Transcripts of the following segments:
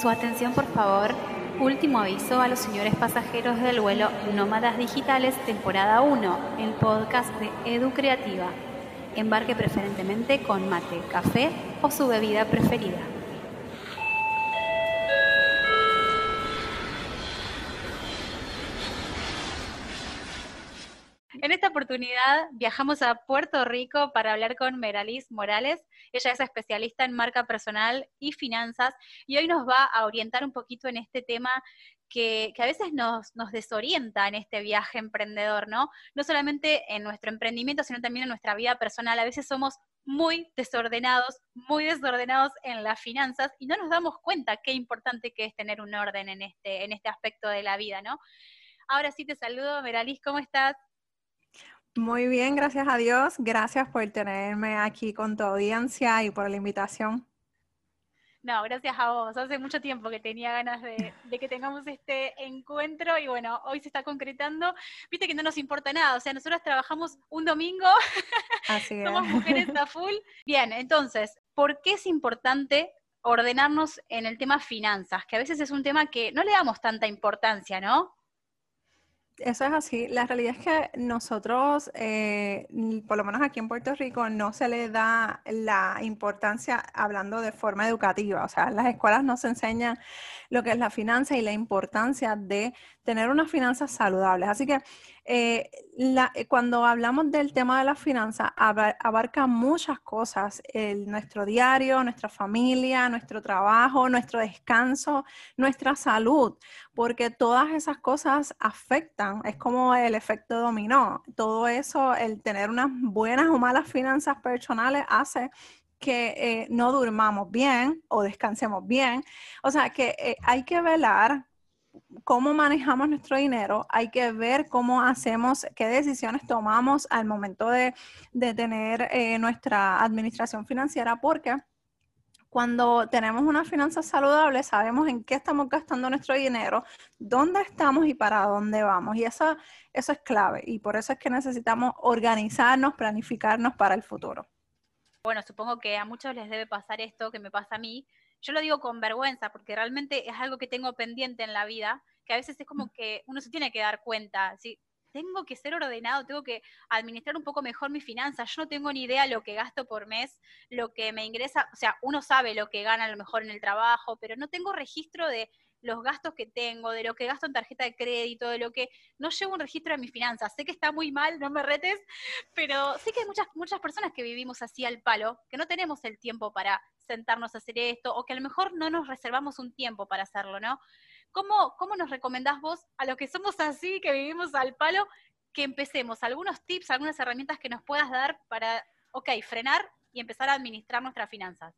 Su atención, por favor. Último aviso a los señores pasajeros del vuelo Nómadas Digitales, temporada 1, el podcast de Edu Creativa. Embarque preferentemente con mate, café o su bebida preferida. Oportunidad viajamos a Puerto Rico para hablar con Meralis Morales. Ella es especialista en marca personal y finanzas y hoy nos va a orientar un poquito en este tema que, a veces nos, nos, desorienta en este viaje emprendedor, ¿no? No solamente en nuestro emprendimiento, sino también en nuestra vida personal. A veces somos muy desordenados, muy desordenados en las finanzas y no nos damos cuenta qué importante que es tener un orden en este, en este aspecto de la vida, ¿no? Ahora sí te saludo, Meralis, ¿cómo estás? Muy bien, gracias a Dios. Gracias por tenerme aquí con tu audiencia y por la invitación. No, gracias a vos. Hace mucho tiempo que tenía ganas de, que tengamos este encuentro y bueno, hoy se está concretando. Viste que no nos importa nada, o sea, nosotros trabajamos un domingo, Así somos mujeres a full. Bien, entonces, ¿por qué es importante ordenarnos en el tema finanzas? Que a veces es un tema que no le damos tanta importancia, ¿no? Eso es así. La realidad es que nosotros, eh, por lo menos aquí en Puerto Rico, no se le da la importancia hablando de forma educativa. O sea, las escuelas no se enseña lo que es la finanza y la importancia de tener unas finanzas saludables. Así que eh, eh, cuando hablamos del tema de las finanzas, abarca muchas cosas, nuestro diario, nuestra familia, nuestro trabajo, nuestro descanso, nuestra salud, porque todas esas cosas afectan, es como el efecto dominó. Todo eso, el tener unas buenas o malas finanzas personales hace que eh, no durmamos bien o descansemos bien. O sea, que hay que velar cómo manejamos nuestro dinero, hay que ver cómo hacemos, qué decisiones tomamos al momento de, tener eh, nuestra administración financiera, porque cuando tenemos una finanza saludable, sabemos en qué estamos gastando nuestro dinero, dónde estamos y para dónde vamos. Y eso, eso es clave. Y por eso es que necesitamos organizarnos, planificarnos para el futuro. Bueno, supongo que a muchos les debe pasar esto que me pasa a mí, yo lo digo con vergüenza porque realmente es algo que tengo pendiente en la vida, que a veces es como que uno se tiene que dar cuenta, ¿sí? Tengo que ser ordenado, tengo que administrar un poco mejor mis finanzas. Yo no tengo ni idea lo que gasto por mes, lo que me ingresa, o sea, uno sabe lo que gana a lo mejor en el trabajo, pero no tengo registro de los gastos que tengo, de lo que gasto en tarjeta de crédito, de lo que no llevo un registro de mis finanzas. Sé que está muy mal, no me retes, pero sé que hay muchas, muchas personas que vivimos así al palo, que no tenemos el tiempo para sentarnos a hacer esto, o que a lo mejor no nos reservamos un tiempo para hacerlo, ¿no? ¿Cómo, cómo nos recomendás vos a los que somos así, que vivimos al palo, que empecemos? ¿Algunos tips, algunas herramientas que nos puedas dar para, ok, frenar y empezar a administrar nuestras finanzas?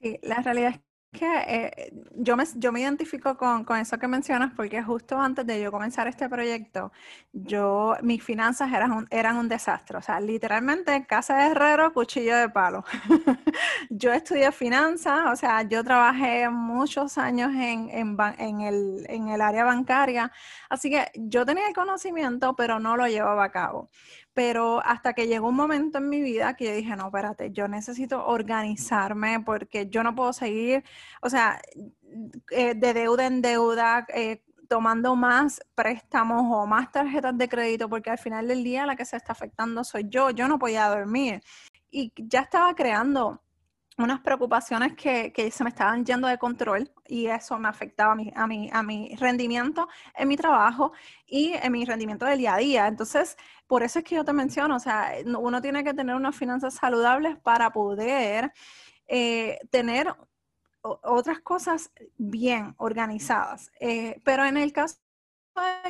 Sí, la realidad es que eh, yo, me, yo me identifico con, con, eso que mencionas porque justo antes de yo comenzar este proyecto, yo, mis finanzas eran un, eran un desastre. O sea, literalmente casa de herrero, cuchillo de palo. yo estudié finanzas, o sea, yo trabajé muchos años en, en, en, el, en el área bancaria, así que yo tenía el conocimiento, pero no lo llevaba a cabo. Pero hasta que llegó un momento en mi vida que yo dije, no, espérate, yo necesito organizarme porque yo no puedo seguir, o sea, eh, de deuda en deuda, eh, tomando más préstamos o más tarjetas de crédito, porque al final del día la que se está afectando soy yo, yo no podía dormir. Y ya estaba creando unas preocupaciones que, que, se me estaban yendo de control y eso me afectaba a mi, a, a mi rendimiento en mi trabajo y en mi rendimiento del día a día. Entonces, por eso es que yo te menciono, o sea, uno tiene que tener unas finanzas saludables para poder eh, tener otras cosas bien organizadas. Eh, pero en el caso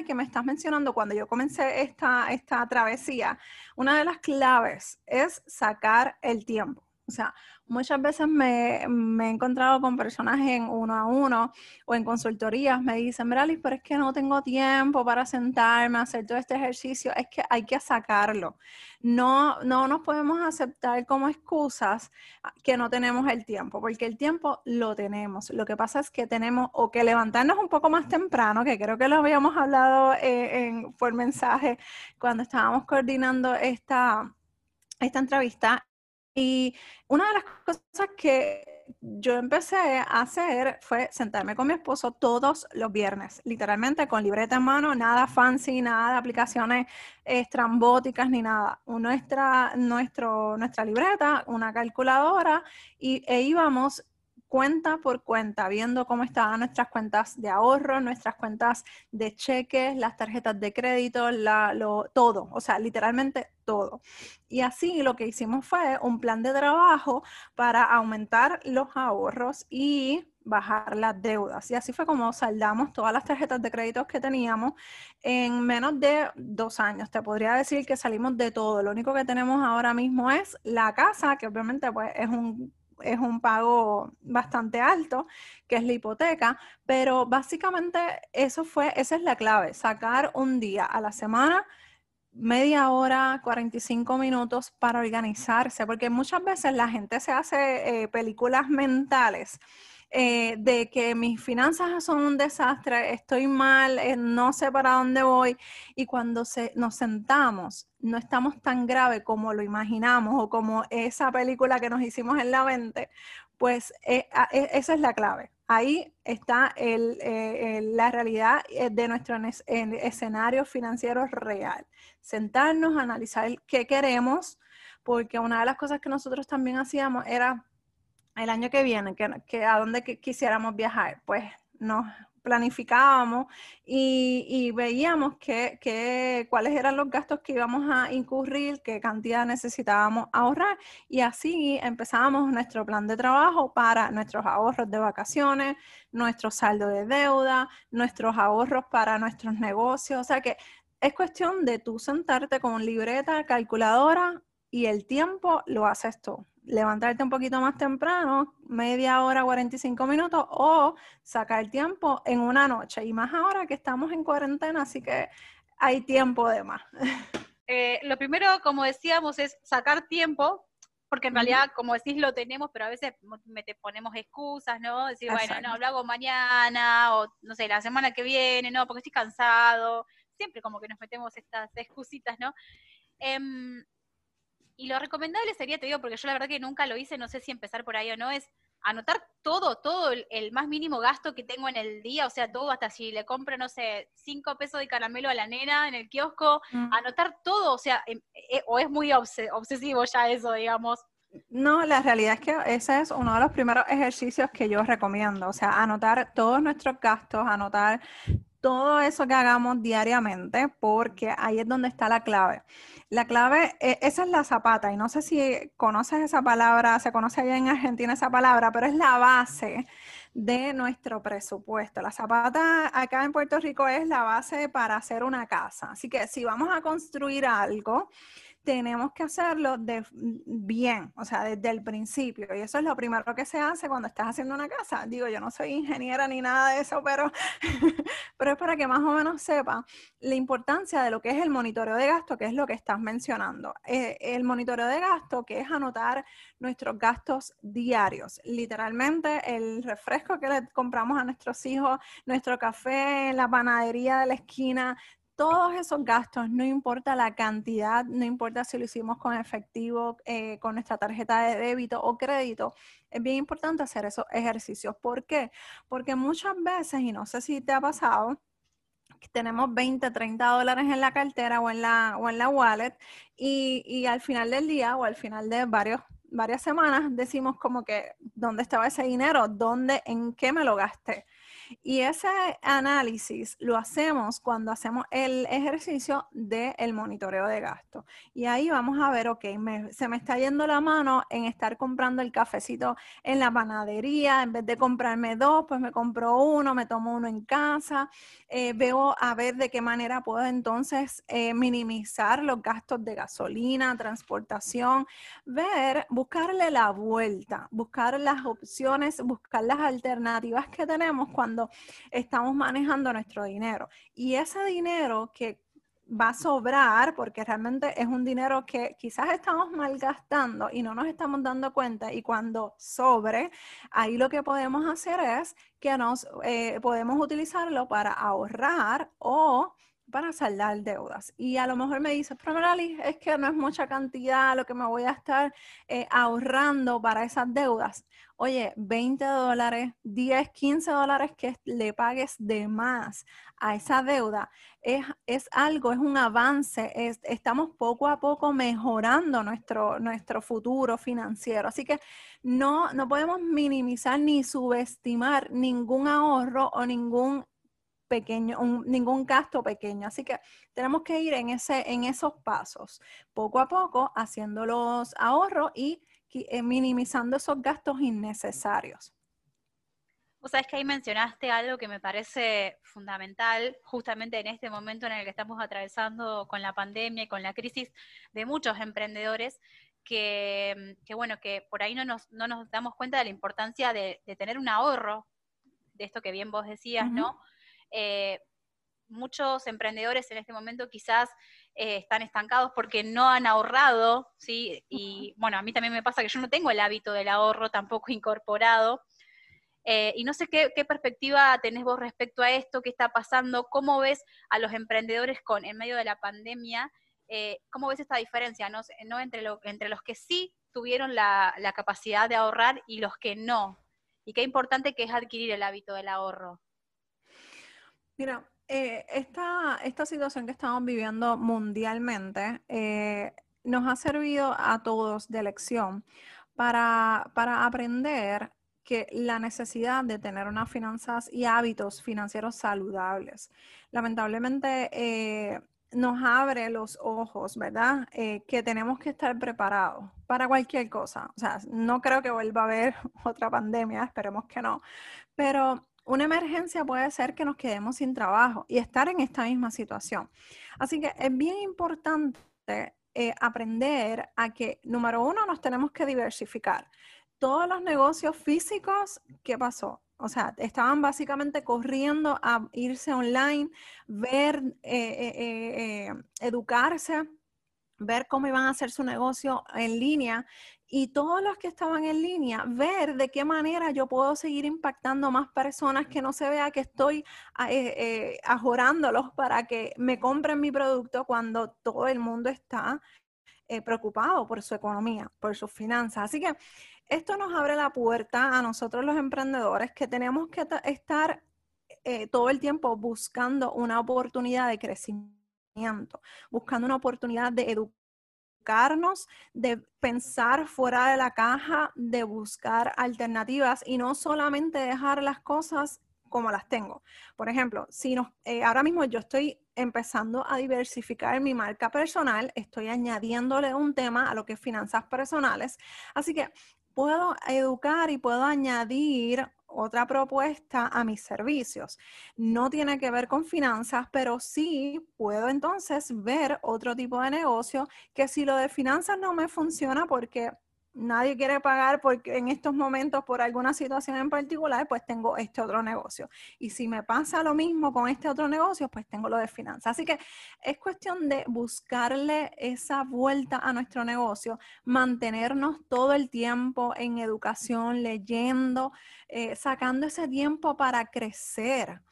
que me estás mencionando, cuando yo comencé esta, esta travesía, una de las claves es sacar el tiempo. O sea, muchas veces me, he encontrado con personas en uno a uno o en consultorías, me dicen, Miralis, pero es que no tengo tiempo para sentarme hacer todo este ejercicio, es que hay que sacarlo. No, no nos podemos aceptar como excusas que no tenemos el tiempo, porque el tiempo lo tenemos. Lo que pasa es que tenemos o que levantarnos un poco más temprano, que creo que lo habíamos hablado eh, por mensaje cuando estábamos coordinando esta, esta entrevista y una de las cosas que, yo empecé a hacer fue sentarme con mi esposo todos los viernes, literalmente con libreta en mano, nada fancy, nada de aplicaciones estrambóticas ni nada. Nuestra, nuestro, nuestra libreta, una calculadora y, e íbamos cuenta por cuenta, viendo cómo estaban nuestras cuentas de ahorro, nuestras cuentas de cheques, las tarjetas de crédito, todo, o sea, literalmente todo. Y así lo que hicimos fue un plan de trabajo para aumentar los ahorros y bajar las deudas. Y así fue como saldamos todas las tarjetas de crédito que teníamos en menos de dos años. Te podría decir que salimos de todo. Lo único que tenemos ahora mismo es la casa, que obviamente pues es un es un pago bastante alto, que es la hipoteca, pero básicamente eso fue, esa es la clave, sacar un día a la semana, media hora, 45 minutos para organizarse, porque muchas veces la gente se hace eh, películas mentales eh, de que mis finanzas son un desastre, estoy mal, eh, no sé para dónde voy. Y cuando se, nos sentamos, no estamos tan grave como lo imaginamos o como esa película que nos hicimos en la mente, pues eh, e, esa es la clave. Ahí está la realidad de nuestro escenario financiero real. Sentarnos, analizar qué queremos, porque una de las cosas que nosotros también hacíamos era el año que viene, que, a dónde quisiéramos viajar, pues nos planificábamos y, veíamos que, cuáles eran los gastos que íbamos a incurrir, qué cantidad necesitábamos ahorrar y así empezábamos nuestro plan de trabajo para nuestros ahorros de vacaciones, nuestro saldo de deuda, nuestros ahorros para nuestros negocios. O sea que es cuestión de tú sentarte con libreta, calculadora y el tiempo lo haces tú levantarte un poquito más temprano, media hora, 45 minutos, o sacar tiempo en una noche. Y más ahora que estamos en cuarentena, así que hay tiempo de más. Eh, lo primero, como decíamos, es sacar tiempo, porque en realidad, como decís, lo tenemos, pero a veces me te ponemos excusas, ¿no? Decir, bueno, no, lo hago mañana, o no sé, la semana que viene, no, porque estoy cansado. Siempre como que nos metemos estas excusitas, ¿no? Em, y lo recomendable sería, te digo, porque yo la verdad que nunca lo hice, no sé si empezar por ahí o no, es anotar todo, todo el, más mínimo gasto que tengo en el día, o sea, todo, hasta si le compro, no sé, cinco pesos de caramelo a la nena en el kiosco, mm. anotar todo, o sea, em, eh, o es muy obsesivo ya eso, digamos. No, la realidad es que ese es uno de los primeros ejercicios que yo recomiendo, o sea, anotar todos nuestros gastos, anotar todo eso que hagamos diariamente, porque ahí es donde está la clave. La clave, e, esa es la zapata, y no sé si conoces esa palabra, se conoce allá en Argentina esa palabra, pero es la base de nuestro presupuesto. La zapata acá en Puerto Rico es la base para hacer una casa. Así que si vamos a construir algo, tenemos que hacerlo de, bien, o sea, desde el principio. Y eso es lo primero que se hace cuando estás haciendo una casa. Digo, yo no soy ingeniera ni nada de eso, pero, pero es para que más o menos sepa la importancia de lo que es el monitoreo de gasto, que es lo que estás mencionando. Eh, el monitoreo de gasto, que es anotar nuestros gastos diarios. Literalmente, el refresco que le compramos a nuestros hijos, nuestro café, la panadería de la esquina, todos esos gastos, no importa la cantidad, no importa si lo hicimos con efectivo, eh, con nuestra tarjeta de débito o crédito, es bien importante hacer esos ejercicios. ¿Por qué? Porque muchas veces, y no sé si te ha pasado, tenemos 20, 30 dólares en la cartera o en la, o en la wallet y, y al final del día o al final de varios varias semanas decimos como que dónde estaba ese dinero, dónde, en qué me lo gasté. Y ese análisis lo hacemos cuando hacemos el ejercicio del monitoreo de gasto. Y ahí vamos a ver, ok, se me está yendo la mano en estar comprando el cafecito en la panadería, en vez de comprarme dos, pues me compro uno, me tomo uno en casa. Eh, veo a ver de qué manera puedo entonces eh, minimizar los gastos de gasolina, transportación, ver, buscarle la vuelta, buscar las opciones, buscar las alternativas que tenemos cuando estamos manejando nuestro dinero. Y ese dinero que va a sobrar, porque realmente es un dinero que quizás estamos malgastando y no nos estamos dando cuenta, y cuando sobre, ahí lo que podemos hacer es que nos eh, podemos utilizarlo para ahorrar o para saldar deudas. Y a lo mejor me dice, pero Merali, es que no es mucha cantidad lo que me voy a estar eh, ahorrando para esas deudas. Oye, 20 dólares, 10, 15 dólares que le pagues de más a esa deuda es, es algo, es un avance, estamos poco a poco mejorando nuestro, nuestro futuro financiero. Así que no, no podemos minimizar ni subestimar ningún ahorro o ningún pequeño, ningún gasto pequeño. Así que tenemos que ir en, ese, en esos pasos, poco a poco, haciendo los ahorros y eh, minimizando esos gastos innecesarios. O sea, es que ahí mencionaste algo que me parece fundamental, justamente en este momento en el que estamos atravesando con la pandemia y con la crisis de muchos emprendedores, que, bueno, que por ahí no nos, no nos damos cuenta de la importancia de, tener un ahorro, de esto que bien vos decías, ¿no? Eh, muchos emprendedores en este momento quizás eh, están estancados porque no han ahorrado, ¿sí? Y bueno, a mí también me pasa que yo no tengo el hábito del ahorro tampoco incorporado. Eh, y no sé qué, perspectiva tenés vos respecto a esto, qué está pasando, cómo ves a los emprendedores con en medio de la pandemia, cómo ves esta diferencia, ¿no? Entre, entre los que sí tuvieron la, la capacidad de ahorrar y los que no. Y qué importante que es adquirir el hábito del ahorro. Mira, eh, esta, esta, situación que estamos viviendo mundialmente eh, nos ha servido a todos de lección para, aprender que la necesidad de tener unas finanzas y hábitos financieros saludables. Lamentablemente eh, nos abre los ojos, ¿verdad? que tenemos que estar preparados para cualquier cosa. O sea, no creo que vuelva a haber otra pandemia, esperemos que no, pero una emergencia puede ser que nos quedemos sin trabajo y estar en esta misma situación. Así que es bien importante eh, aprender a que, número uno, nos tenemos que diversificar. Todos los negocios físicos, ¿qué pasó? O sea, estaban básicamente corriendo a irse online, ver, eh, eh, educarse ver cómo iban a hacer su negocio en línea y todos los que estaban en línea, ver de qué manera yo puedo seguir impactando más personas que no se vea que estoy ah, eh, eh, ajorándolos para que me compren mi producto cuando todo el mundo está eh, preocupado por su economía, por sus finanzas. Así que esto nos abre la puerta a nosotros los emprendedores que tenemos que estar todo el tiempo buscando una oportunidad de crecimiento buscando una oportunidad de educarnos, de pensar fuera de la caja, de buscar alternativas y no solamente dejar las cosas como las tengo. Por ejemplo, si nos, eh, ahora mismo yo estoy empezando a diversificar mi marca personal, estoy añadiéndole un tema a lo que es finanzas personales, así que puedo educar y puedo añadir otra propuesta a mis servicios. No tiene que ver con finanzas, pero sí puedo entonces ver otro tipo de negocio que si lo de finanzas no me funciona porque nadie quiere pagar porque en estos momentos por alguna situación en particular, pues tengo este otro negocio. Y si me pasa lo mismo con este otro negocio, pues tengo lo de finanzas. Así que es cuestión de buscarle esa vuelta a nuestro negocio, mantenernos todo el tiempo en educación, leyendo, eh, sacando ese tiempo para crecer.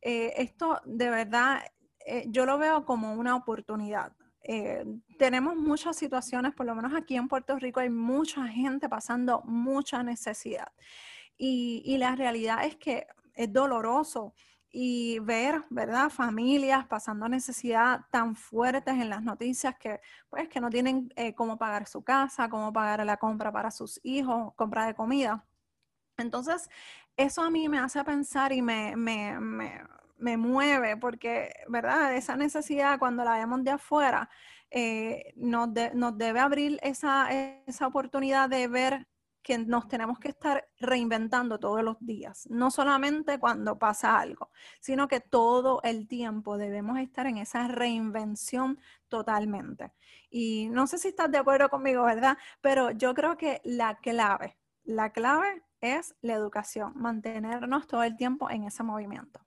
Eh, esto de verdad, eh, yo lo veo como una oportunidad. Eh, tenemos muchas situaciones, por lo menos aquí en Puerto Rico hay mucha gente pasando mucha necesidad. Y, la realidad es que es doloroso y ver, ¿verdad? Familias pasando necesidad tan fuertes en las noticias que, pues, que no tienen eh, cómo pagar su casa, cómo pagar la compra para sus hijos, compra de comida. Entonces, eso a mí me hace pensar y me, mueve porque, ¿verdad? Esa necesidad cuando la vemos de afuera eh, nos, debe abrir esa, oportunidad de ver que nos tenemos que estar reinventando todos los días, no solamente cuando pasa algo, sino que todo el tiempo debemos estar en esa reinvención totalmente. Y no sé si estás de acuerdo conmigo, ¿verdad? Pero yo creo que la clave, la clave es la educación, mantenernos todo el tiempo en ese movimiento.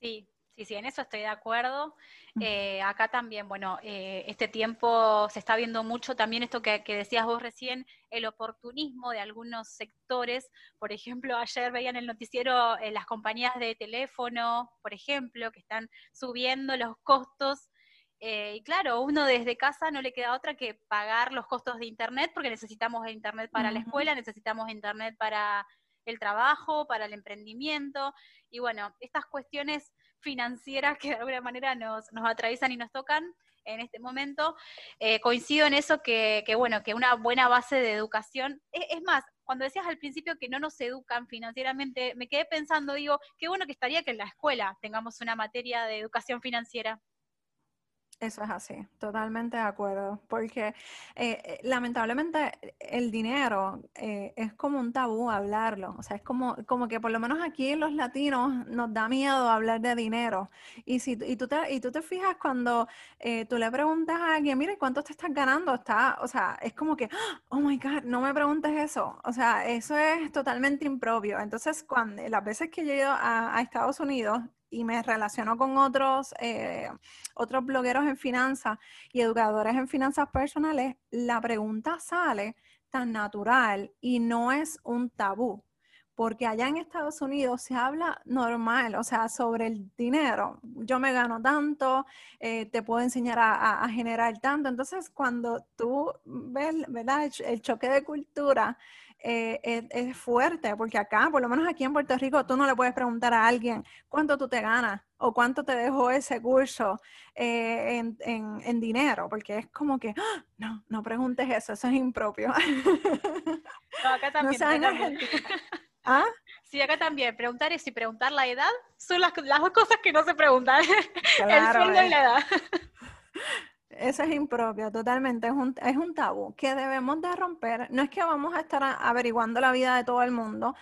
Sí, Sí, sí, en eso estoy de acuerdo. Eh, acá también, bueno, eh, este tiempo se está viendo mucho también esto que, decías vos recién, el oportunismo de algunos sectores. Por ejemplo, ayer veían el noticiero eh, las compañías de teléfono, por ejemplo, que están subiendo los costos. y claro, uno desde casa no le queda otra que pagar los costos de Internet, porque necesitamos Internet para la escuela, necesitamos Internet para el trabajo, para el emprendimiento. Y bueno, estas cuestiones financieras que de alguna manera nos, nos atraviesan y nos tocan en este momento. Eh, coincido en eso que, bueno, que una buena base de educación, es, es, más, cuando decías al principio que no nos educan financieramente, me quedé pensando, digo, qué bueno que estaría que en la escuela tengamos una materia de educación financiera. Eso es así, totalmente de acuerdo, porque eh, eh, lamentablemente el dinero eh, es como un tabú hablarlo, o sea, es como, como que por lo menos aquí los latinos nos da miedo hablar de dinero. Y, si, y, tú, te, y tú te fijas cuando tú le preguntas a alguien, mire, ¿cuánto te estás ganando? Está, o sea, es como que, oh my God, no me preguntes eso, o sea, eso es totalmente impropio. Entonces, cuando las veces que yo he ido a Estados Unidos, y me relaciono con otros, eh, otros blogueros en finanzas y educadores en finanzas personales, la pregunta sale tan natural y no es un tabú. Porque allá en Estados Unidos se habla normal, o sea, sobre el dinero. Yo me gano tanto, eh, te puedo enseñar a, generar tanto. Entonces, cuando tú ves, ¿verdad? el choque de cultura, eh, es, fuerte, porque acá, por lo menos aquí en Puerto Rico, tú no le puedes preguntar a alguien cuánto tú te ganas o cuánto te dejó ese curso eh, en, dinero, porque es como que, ¡Ah! no, no preguntes eso, eso es impropio. No, acá también. ¿Ah? Sí, acá también. Preguntar es y preguntar la edad son las, las dos cosas que no se preguntan. El sueldo y la edad. Eso es impropio, totalmente. Es un, es un tabú que debemos de romper. No es que vamos a estar averiguando la vida de todo el mundo,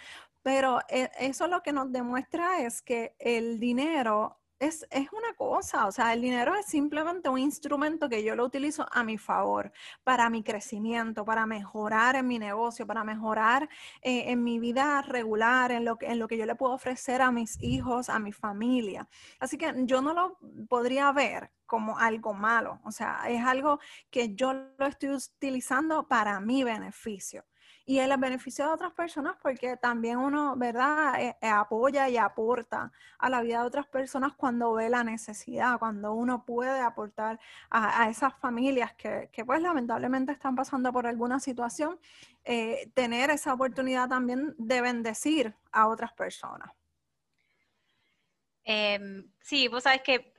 pero eh, eso lo que nos demuestra es que el dinero es, es, una cosa, o sea, el dinero es simplemente un instrumento que yo lo utilizo a mi favor, para mi crecimiento, para mejorar en mi negocio, para mejorar eh, en mi vida regular, en lo, que, en lo que yo le puedo ofrecer a mis hijos, a mi familia. Así que yo no lo podría ver como algo malo, o sea, es algo que yo lo estoy utilizando para mi beneficio y el beneficio de otras personas porque también uno, ¿verdad?, eh, eh, apoya y aporta a la vida de otras personas cuando ve la necesidad, cuando uno puede aportar a, esas familias que, pues lamentablemente están pasando por alguna situación, eh, tener esa oportunidad también de bendecir a otras personas. Em, sí, vos sabés que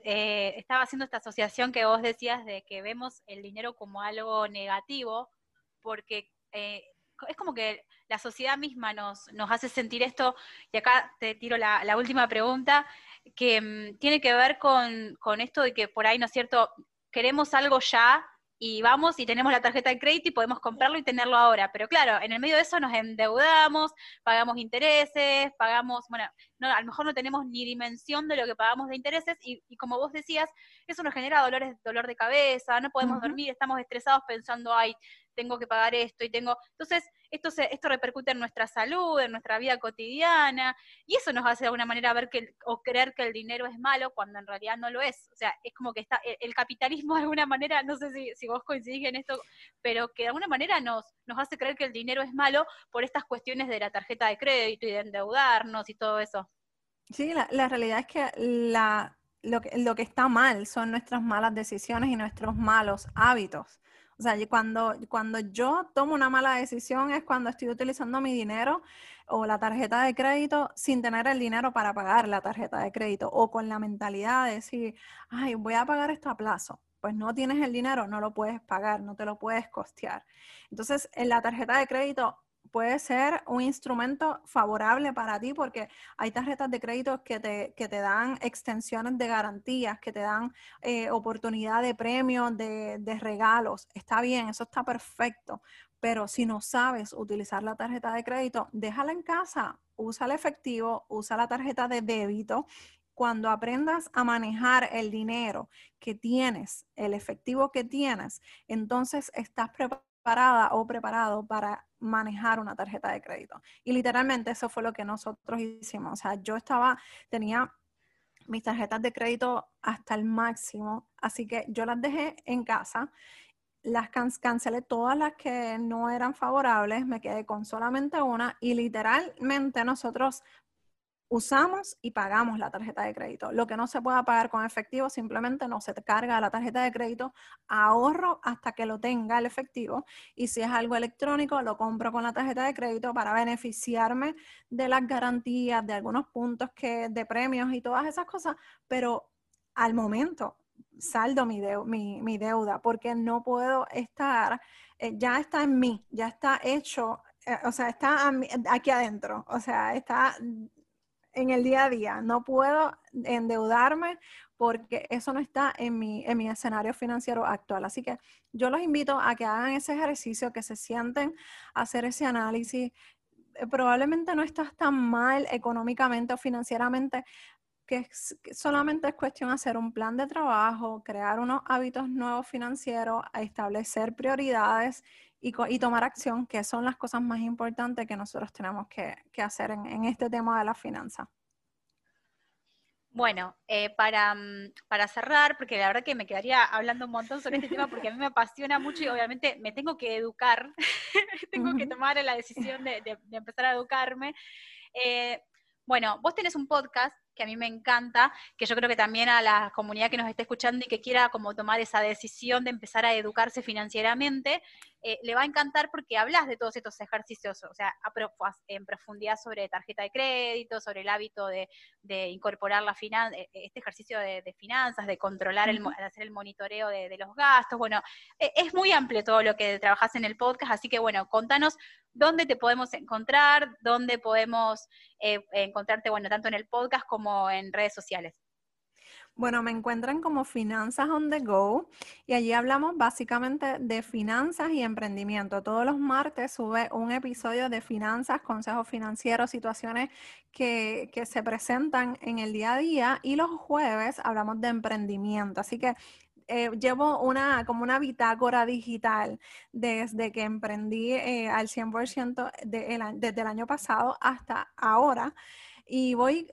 estaba haciendo esta asociación que vos decías de que vemos el dinero como algo negativo, porque es como que la sociedad misma nos, nos hace sentir esto, y acá te tiro la, última pregunta, que mm, tiene que ver con, con, esto de que por ahí, ¿no es cierto?, queremos algo ya y vamos y tenemos la tarjeta de crédito y podemos comprarlo y tenerlo ahora. Pero claro, en el medio de eso nos endeudamos, pagamos intereses, pagamos, bueno, no, a lo mejor no tenemos ni dimensión de lo que pagamos de intereses y, como vos decías, eso nos genera dolores, dolor de cabeza, no podemos dormir, estamos estresados pensando, ay, tengo que pagar esto y tengo... Entonces, esto, se, esto repercute en nuestra salud, en nuestra vida cotidiana, y eso nos hace de alguna manera ver que, o creer que el dinero es malo cuando en realidad no lo es. O sea, es como que está, el, capitalismo de alguna manera, no sé si, si, vos coincidís en esto, pero que de alguna manera nos, nos hace creer que el dinero es malo por estas cuestiones de la tarjeta de crédito y de endeudarnos y todo eso. Sí, la, la realidad es que la, lo que, lo que está mal son nuestras malas decisiones y nuestros malos hábitos. O sea, cuando, cuando yo tomo una mala decisión es cuando estoy utilizando mi dinero o la tarjeta de crédito sin tener el dinero para pagar la tarjeta de crédito o con la mentalidad de decir, ay, voy a pagar esto a plazo. Pues no tienes el dinero, no lo puedes pagar, no te lo puedes costear. Entonces, en la tarjeta de crédito puede ser un instrumento favorable para ti porque hay tarjetas de crédito que te, que te dan extensiones de garantías, que te dan eh, oportunidad de premios, de, de regalos. Está bien, eso está perfecto. Pero si no sabes utilizar la tarjeta de crédito, déjala en casa, usa el efectivo, usa la tarjeta de débito cuando aprendas a manejar el dinero que tienes, el efectivo que tienes, entonces estás preparado o preparado para manejar una tarjeta de crédito. Y literalmente eso fue lo que nosotros hicimos. O sea, yo estaba, tenía mis tarjetas de crédito hasta el máximo, así que yo las dejé en casa, las cancelé todas las que no eran favorables, me quedé con solamente una y literalmente nosotros usamos y pagamos la tarjeta de crédito. Lo que no se pueda pagar con efectivo simplemente no se carga la tarjeta de crédito, ahorro hasta que lo tenga el efectivo y si es algo electrónico lo compro con la tarjeta de crédito para beneficiarme de las garantías, de algunos puntos que de premios y todas esas cosas, pero al momento saldo mi, mi, deuda porque no puedo estar, eh, ya está en mí, ya está hecho eh, o sea, está aquí adentro, o sea, está en el día a día. No puedo endeudarme porque eso no está en mi, en mi escenario financiero actual. Así que yo los invito a que hagan ese ejercicio, que se sienten a hacer ese análisis. Eh, probablemente no estás tan mal económicamente o financieramente, que, solamente es cuestión hacer un plan de trabajo, crear unos hábitos nuevos financieros, establecer prioridades y, tomar acción, que son las cosas más importantes que nosotros tenemos que, hacer en, este tema de la finanza. Bueno, eh, para, mm, para, cerrar, porque la verdad que me quedaría hablando un montón sobre este tema porque a mí me apasiona mucho y obviamente me tengo que educar, tengo que tomar la decisión de, empezar a educarme. Eh, bueno, vos tenés un podcast que a mí me encanta, que yo creo que también a la comunidad que nos esté escuchando y que quiera como tomar esa decisión de empezar a educarse financieramente, eh, le va a encantar porque hablas de todos estos ejercicios, o sea, en profundidad sobre tarjeta de crédito, sobre el hábito de, incorporar la finan eh, este ejercicio de, finanzas, de controlar, el, de hacer el monitoreo de, los gastos. Bueno, e, es muy amplio todo lo que trabajas en el podcast, así que bueno, contanos dónde te podemos encontrar, dónde podemos eh, encontrarte, bueno, tanto en el podcast como en redes sociales. Bueno, me encuentran como Finanzas on the Go y allí hablamos básicamente de finanzas y emprendimiento. Todos los martes sube un episodio de finanzas, consejos financieros, situaciones que, se presentan en el día a día y los jueves hablamos de emprendimiento. Así que eh, llevo una como una bitácora digital desde que emprendí eh, al 100% desde el año pasado hasta ahora y voy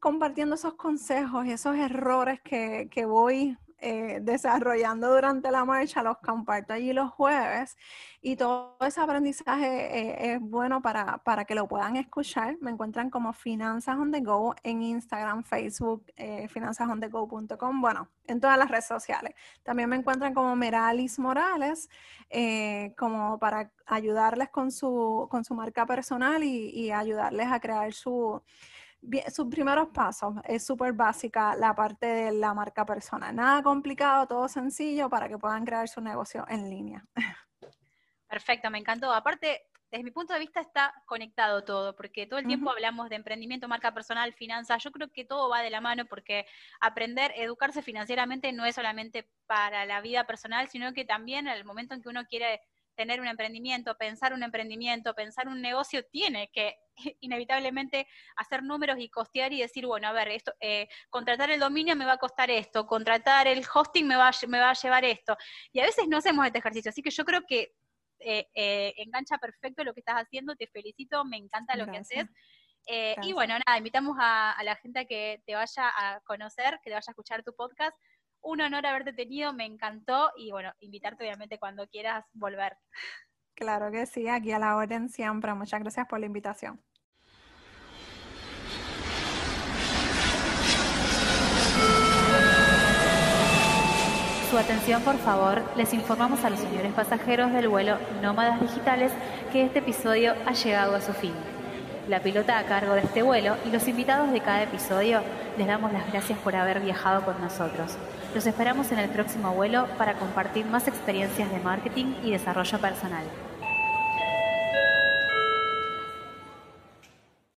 compartiendo esos consejos y esos errores que, voy eh, desarrollando durante la marcha, los comparto allí los jueves y todo ese aprendizaje eh, es bueno para, para, que lo puedan escuchar. Me encuentran como Finanzas on the Go en Instagram, Facebook, eh, finanzasonthego.com, bueno, en todas las redes sociales. También me encuentran como Meralis Morales, eh, como para ayudarles con su, con su marca personal y ayudarles a crear su sus primeros pasos es súper básica la parte de la marca personal. Nada complicado, todo sencillo para que puedan crear su negocio en línea. Perfecto, me encantó. Aparte, desde mi punto de vista está conectado todo, porque todo el tiempo hablamos de emprendimiento, marca personal, finanzas. Yo creo que todo va de la mano porque aprender, educarse financieramente no es solamente para la vida personal, sino que también en el momento en que uno quiere tener un emprendimiento, pensar un emprendimiento, pensar un negocio, tiene que inevitablemente hacer números y costear y decir, bueno, a ver, esto, eh, contratar el dominio me va a costar esto, contratar el hosting me va, me va a llevar esto. Y a veces no hacemos este ejercicio, así que yo creo que eh, eh, engancha perfecto lo que estás haciendo, te felicito, me encanta lo que haces. y bueno, nada, invitamos a, a, la gente a que te vaya a conocer, que te vaya a escuchar tu podcast, un honor haberte tenido, me encantó y bueno, invitarte obviamente cuando quieras volver. Claro que sí, aquí a la orden siempre. Muchas gracias por la invitación. Su atención, por favor, les informamos a los señores pasajeros del vuelo Nómadas Digitales que este episodio ha llegado a su fin. La pilota a cargo de este vuelo y los invitados de cada episodio les damos las gracias por haber viajado con nosotros. Los esperamos en el próximo vuelo para compartir más experiencias de marketing y desarrollo personal.